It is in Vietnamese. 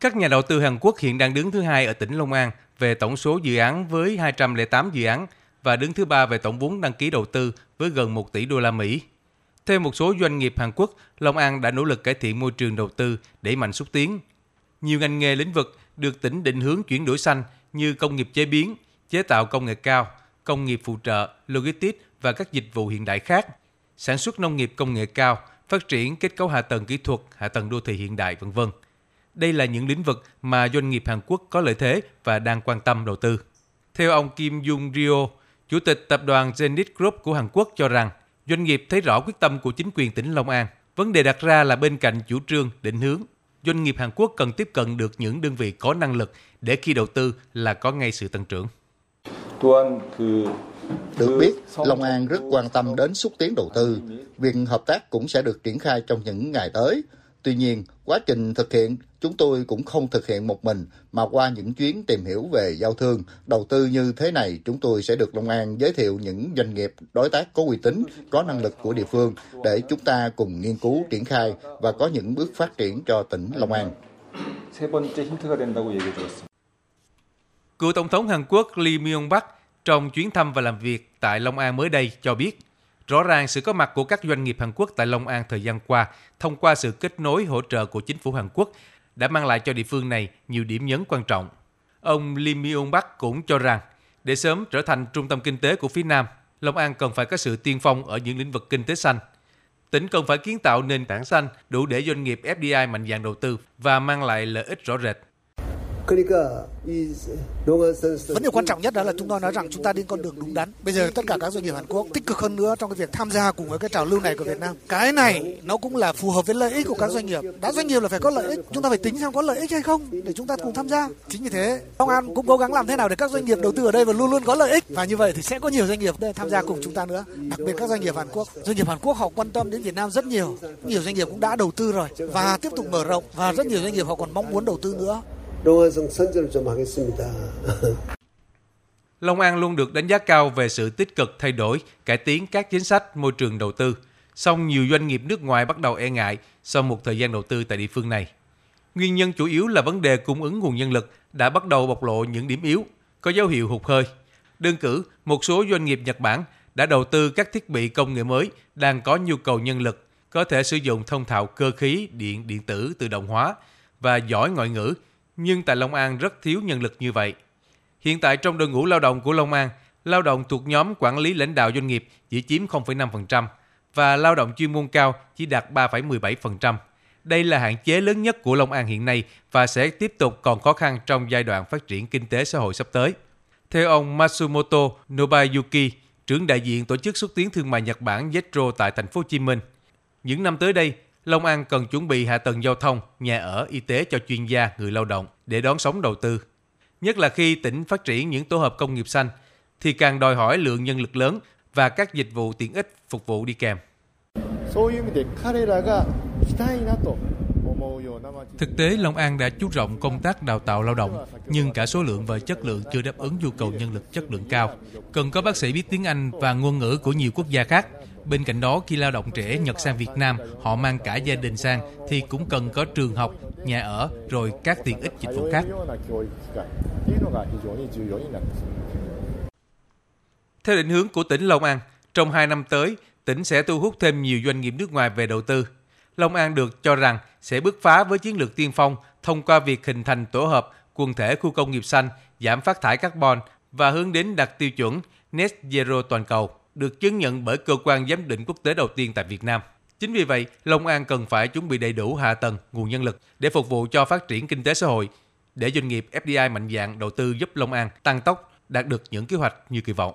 Các nhà đầu tư Hàn Quốc hiện đang đứng thứ hai ở tỉnh Long An về tổng số dự án với 208 dự án và đứng thứ ba về tổng vốn đăng ký đầu tư với gần 1 tỷ đô la Mỹ. Theo một số doanh nghiệp Hàn Quốc, Long An đã nỗ lực cải thiện môi trường đầu tư để mạnh xúc tiến. Nhiều ngành nghề lĩnh vực được tỉnh định hướng chuyển đổi xanh như công nghiệp chế biến, chế tạo công nghệ cao, công nghiệp phụ trợ, logistics và các dịch vụ hiện đại khác, sản xuất nông nghiệp công nghệ cao, phát triển kết cấu hạ tầng kỹ thuật, hạ tầng đô thị hiện đại, vân vân. Đây là những lĩnh vực mà doanh nghiệp Hàn Quốc có lợi thế và đang quan tâm đầu tư. Theo ông Kim Jung Ryo, Chủ tịch tập đoàn Zenith Group của Hàn Quốc cho rằng doanh nghiệp thấy rõ quyết tâm của chính quyền tỉnh Long An. Vấn đề đặt ra là bên cạnh chủ trương, định hướng, doanh nghiệp Hàn Quốc cần tiếp cận được những đơn vị có năng lực để khi đầu tư là có ngay sự tăng trưởng. Được biết, Long An rất quan tâm đến xúc tiến đầu tư. Việc hợp tác cũng sẽ được triển khai trong những ngày tới. Tuy nhiên, quá trình thực hiện, chúng tôi cũng không thực hiện một mình, mà qua những chuyến tìm hiểu về giao thương, đầu tư như thế này, chúng tôi sẽ được Long An giới thiệu những doanh nghiệp, đối tác có uy tín, có năng lực của địa phương để chúng ta cùng nghiên cứu, triển khai và có những bước phát triển cho tỉnh Long An. Cựu Tổng thống Hàn Quốc Lee Myung-pak trong chuyến thăm và làm việc tại Long An mới đây cho biết, rõ ràng sự có mặt của các doanh nghiệp Hàn Quốc tại Long An thời gian qua thông qua sự kết nối hỗ trợ của chính phủ Hàn Quốc đã mang lại cho địa phương này nhiều điểm nhấn quan trọng. Ông Lim Myung Bắc cũng cho rằng, để sớm trở thành trung tâm kinh tế của phía Nam, Long An cần phải có sự tiên phong ở những lĩnh vực kinh tế xanh. Tỉnh cần phải kiến tạo nền tảng xanh đủ để doanh nghiệp FDI mạnh dạn đầu tư và mang lại lợi ích rõ rệt. Vấn đề quan trọng nhất đó là chúng tôi nói rằng chúng ta đi con đường đúng đắn. Bây giờ tất cả các doanh nghiệp Hàn Quốc tích cực hơn nữa trong cái việc tham gia cùng với cái trào lưu này của Việt Nam. Cái này nó cũng là phù hợp với lợi ích của các doanh nghiệp. Đã doanh nghiệp là phải có lợi ích, chúng ta phải tính xem có lợi ích hay không để chúng ta cùng tham gia. Chính vì thế, Long An cũng cố gắng làm thế nào để các doanh nghiệp đầu tư ở đây và luôn luôn có lợi ích và như vậy thì sẽ có nhiều doanh nghiệp tham gia cùng chúng ta nữa. Đặc biệt các doanh nghiệp Hàn Quốc. Doanh nghiệp Hàn Quốc họ quan tâm đến Việt Nam rất nhiều. Nhiều doanh nghiệp cũng đã đầu tư rồi và tiếp tục mở rộng và rất nhiều doanh nghiệp họ còn mong muốn đầu tư nữa. 농안성 선전을 좀 하겠습니다. Long An luôn được đánh giá cao về sự tích cực thay đổi, cải tiến các chính sách môi trường đầu tư. Song nhiều doanh nghiệp nước ngoài bắt đầu e ngại sau một thời gian đầu tư tại địa phương này. Nguyên nhân chủ yếu là vấn đề cung ứng nguồn nhân lực đã bắt đầu bộc lộ những điểm yếu, có dấu hiệu hụt hơi. Đơn cử, một số doanh nghiệp Nhật Bản đã đầu tư các thiết bị công nghệ mới đang có nhu cầu nhân lực, có thể sử dụng thông thạo cơ khí, điện, điện tử, tự động hóa và giỏi ngoại ngữ nhưng tại Long An rất thiếu nhân lực như vậy. Hiện tại trong đội ngũ lao động của Long An, lao động thuộc nhóm quản lý lãnh đạo doanh nghiệp chỉ chiếm 0,5% và lao động chuyên môn cao chỉ đạt 3,17%. Đây là hạn chế lớn nhất của Long An hiện nay và sẽ tiếp tục còn khó khăn trong giai đoạn phát triển kinh tế xã hội sắp tới. Theo ông Matsumoto Nobayuki, trưởng đại diện tổ chức xúc tiến thương mại Nhật Bản Jetro tại thành phố Hồ Chí Minh, những năm tới đây, Long An cần chuẩn bị hạ tầng giao thông, nhà ở, y tế cho chuyên gia, người lao động để đón sống đầu tư. Nhất là khi tỉnh phát triển những tổ hợp công nghiệp xanh, thì càng đòi hỏi lượng nhân lực lớn và các dịch vụ tiện ích phục vụ đi kèm. Thực tế, Long An đã chú trọng công tác đào tạo lao động, nhưng cả số lượng và chất lượng chưa đáp ứng nhu cầu nhân lực chất lượng cao. Cần có bác sĩ biết tiếng Anh và ngôn ngữ của nhiều quốc gia khác. Bên cạnh đó, khi lao động trẻ Nhật sang Việt Nam, họ mang cả gia đình sang thì cũng cần có trường học, nhà ở, rồi các tiện ích dịch vụ khác. Theo định hướng của tỉnh Long An, trong 2 năm tới, tỉnh sẽ thu hút thêm nhiều doanh nghiệp nước ngoài về đầu tư. Long An được cho rằng sẽ bứt phá với chiến lược tiên phong thông qua việc hình thành tổ hợp quần thể khu công nghiệp xanh, giảm phát thải carbon và hướng đến đạt tiêu chuẩn Net Zero toàn cầu, được chứng nhận bởi cơ quan giám định quốc tế đầu tiên tại Việt Nam. Chính vì vậy, Long An cần phải chuẩn bị đầy đủ hạ tầng, nguồn nhân lực để phục vụ cho phát triển kinh tế xã hội, để doanh nghiệp FDI mạnh dạng đầu tư giúp Long An tăng tốc đạt được những kế hoạch như kỳ vọng.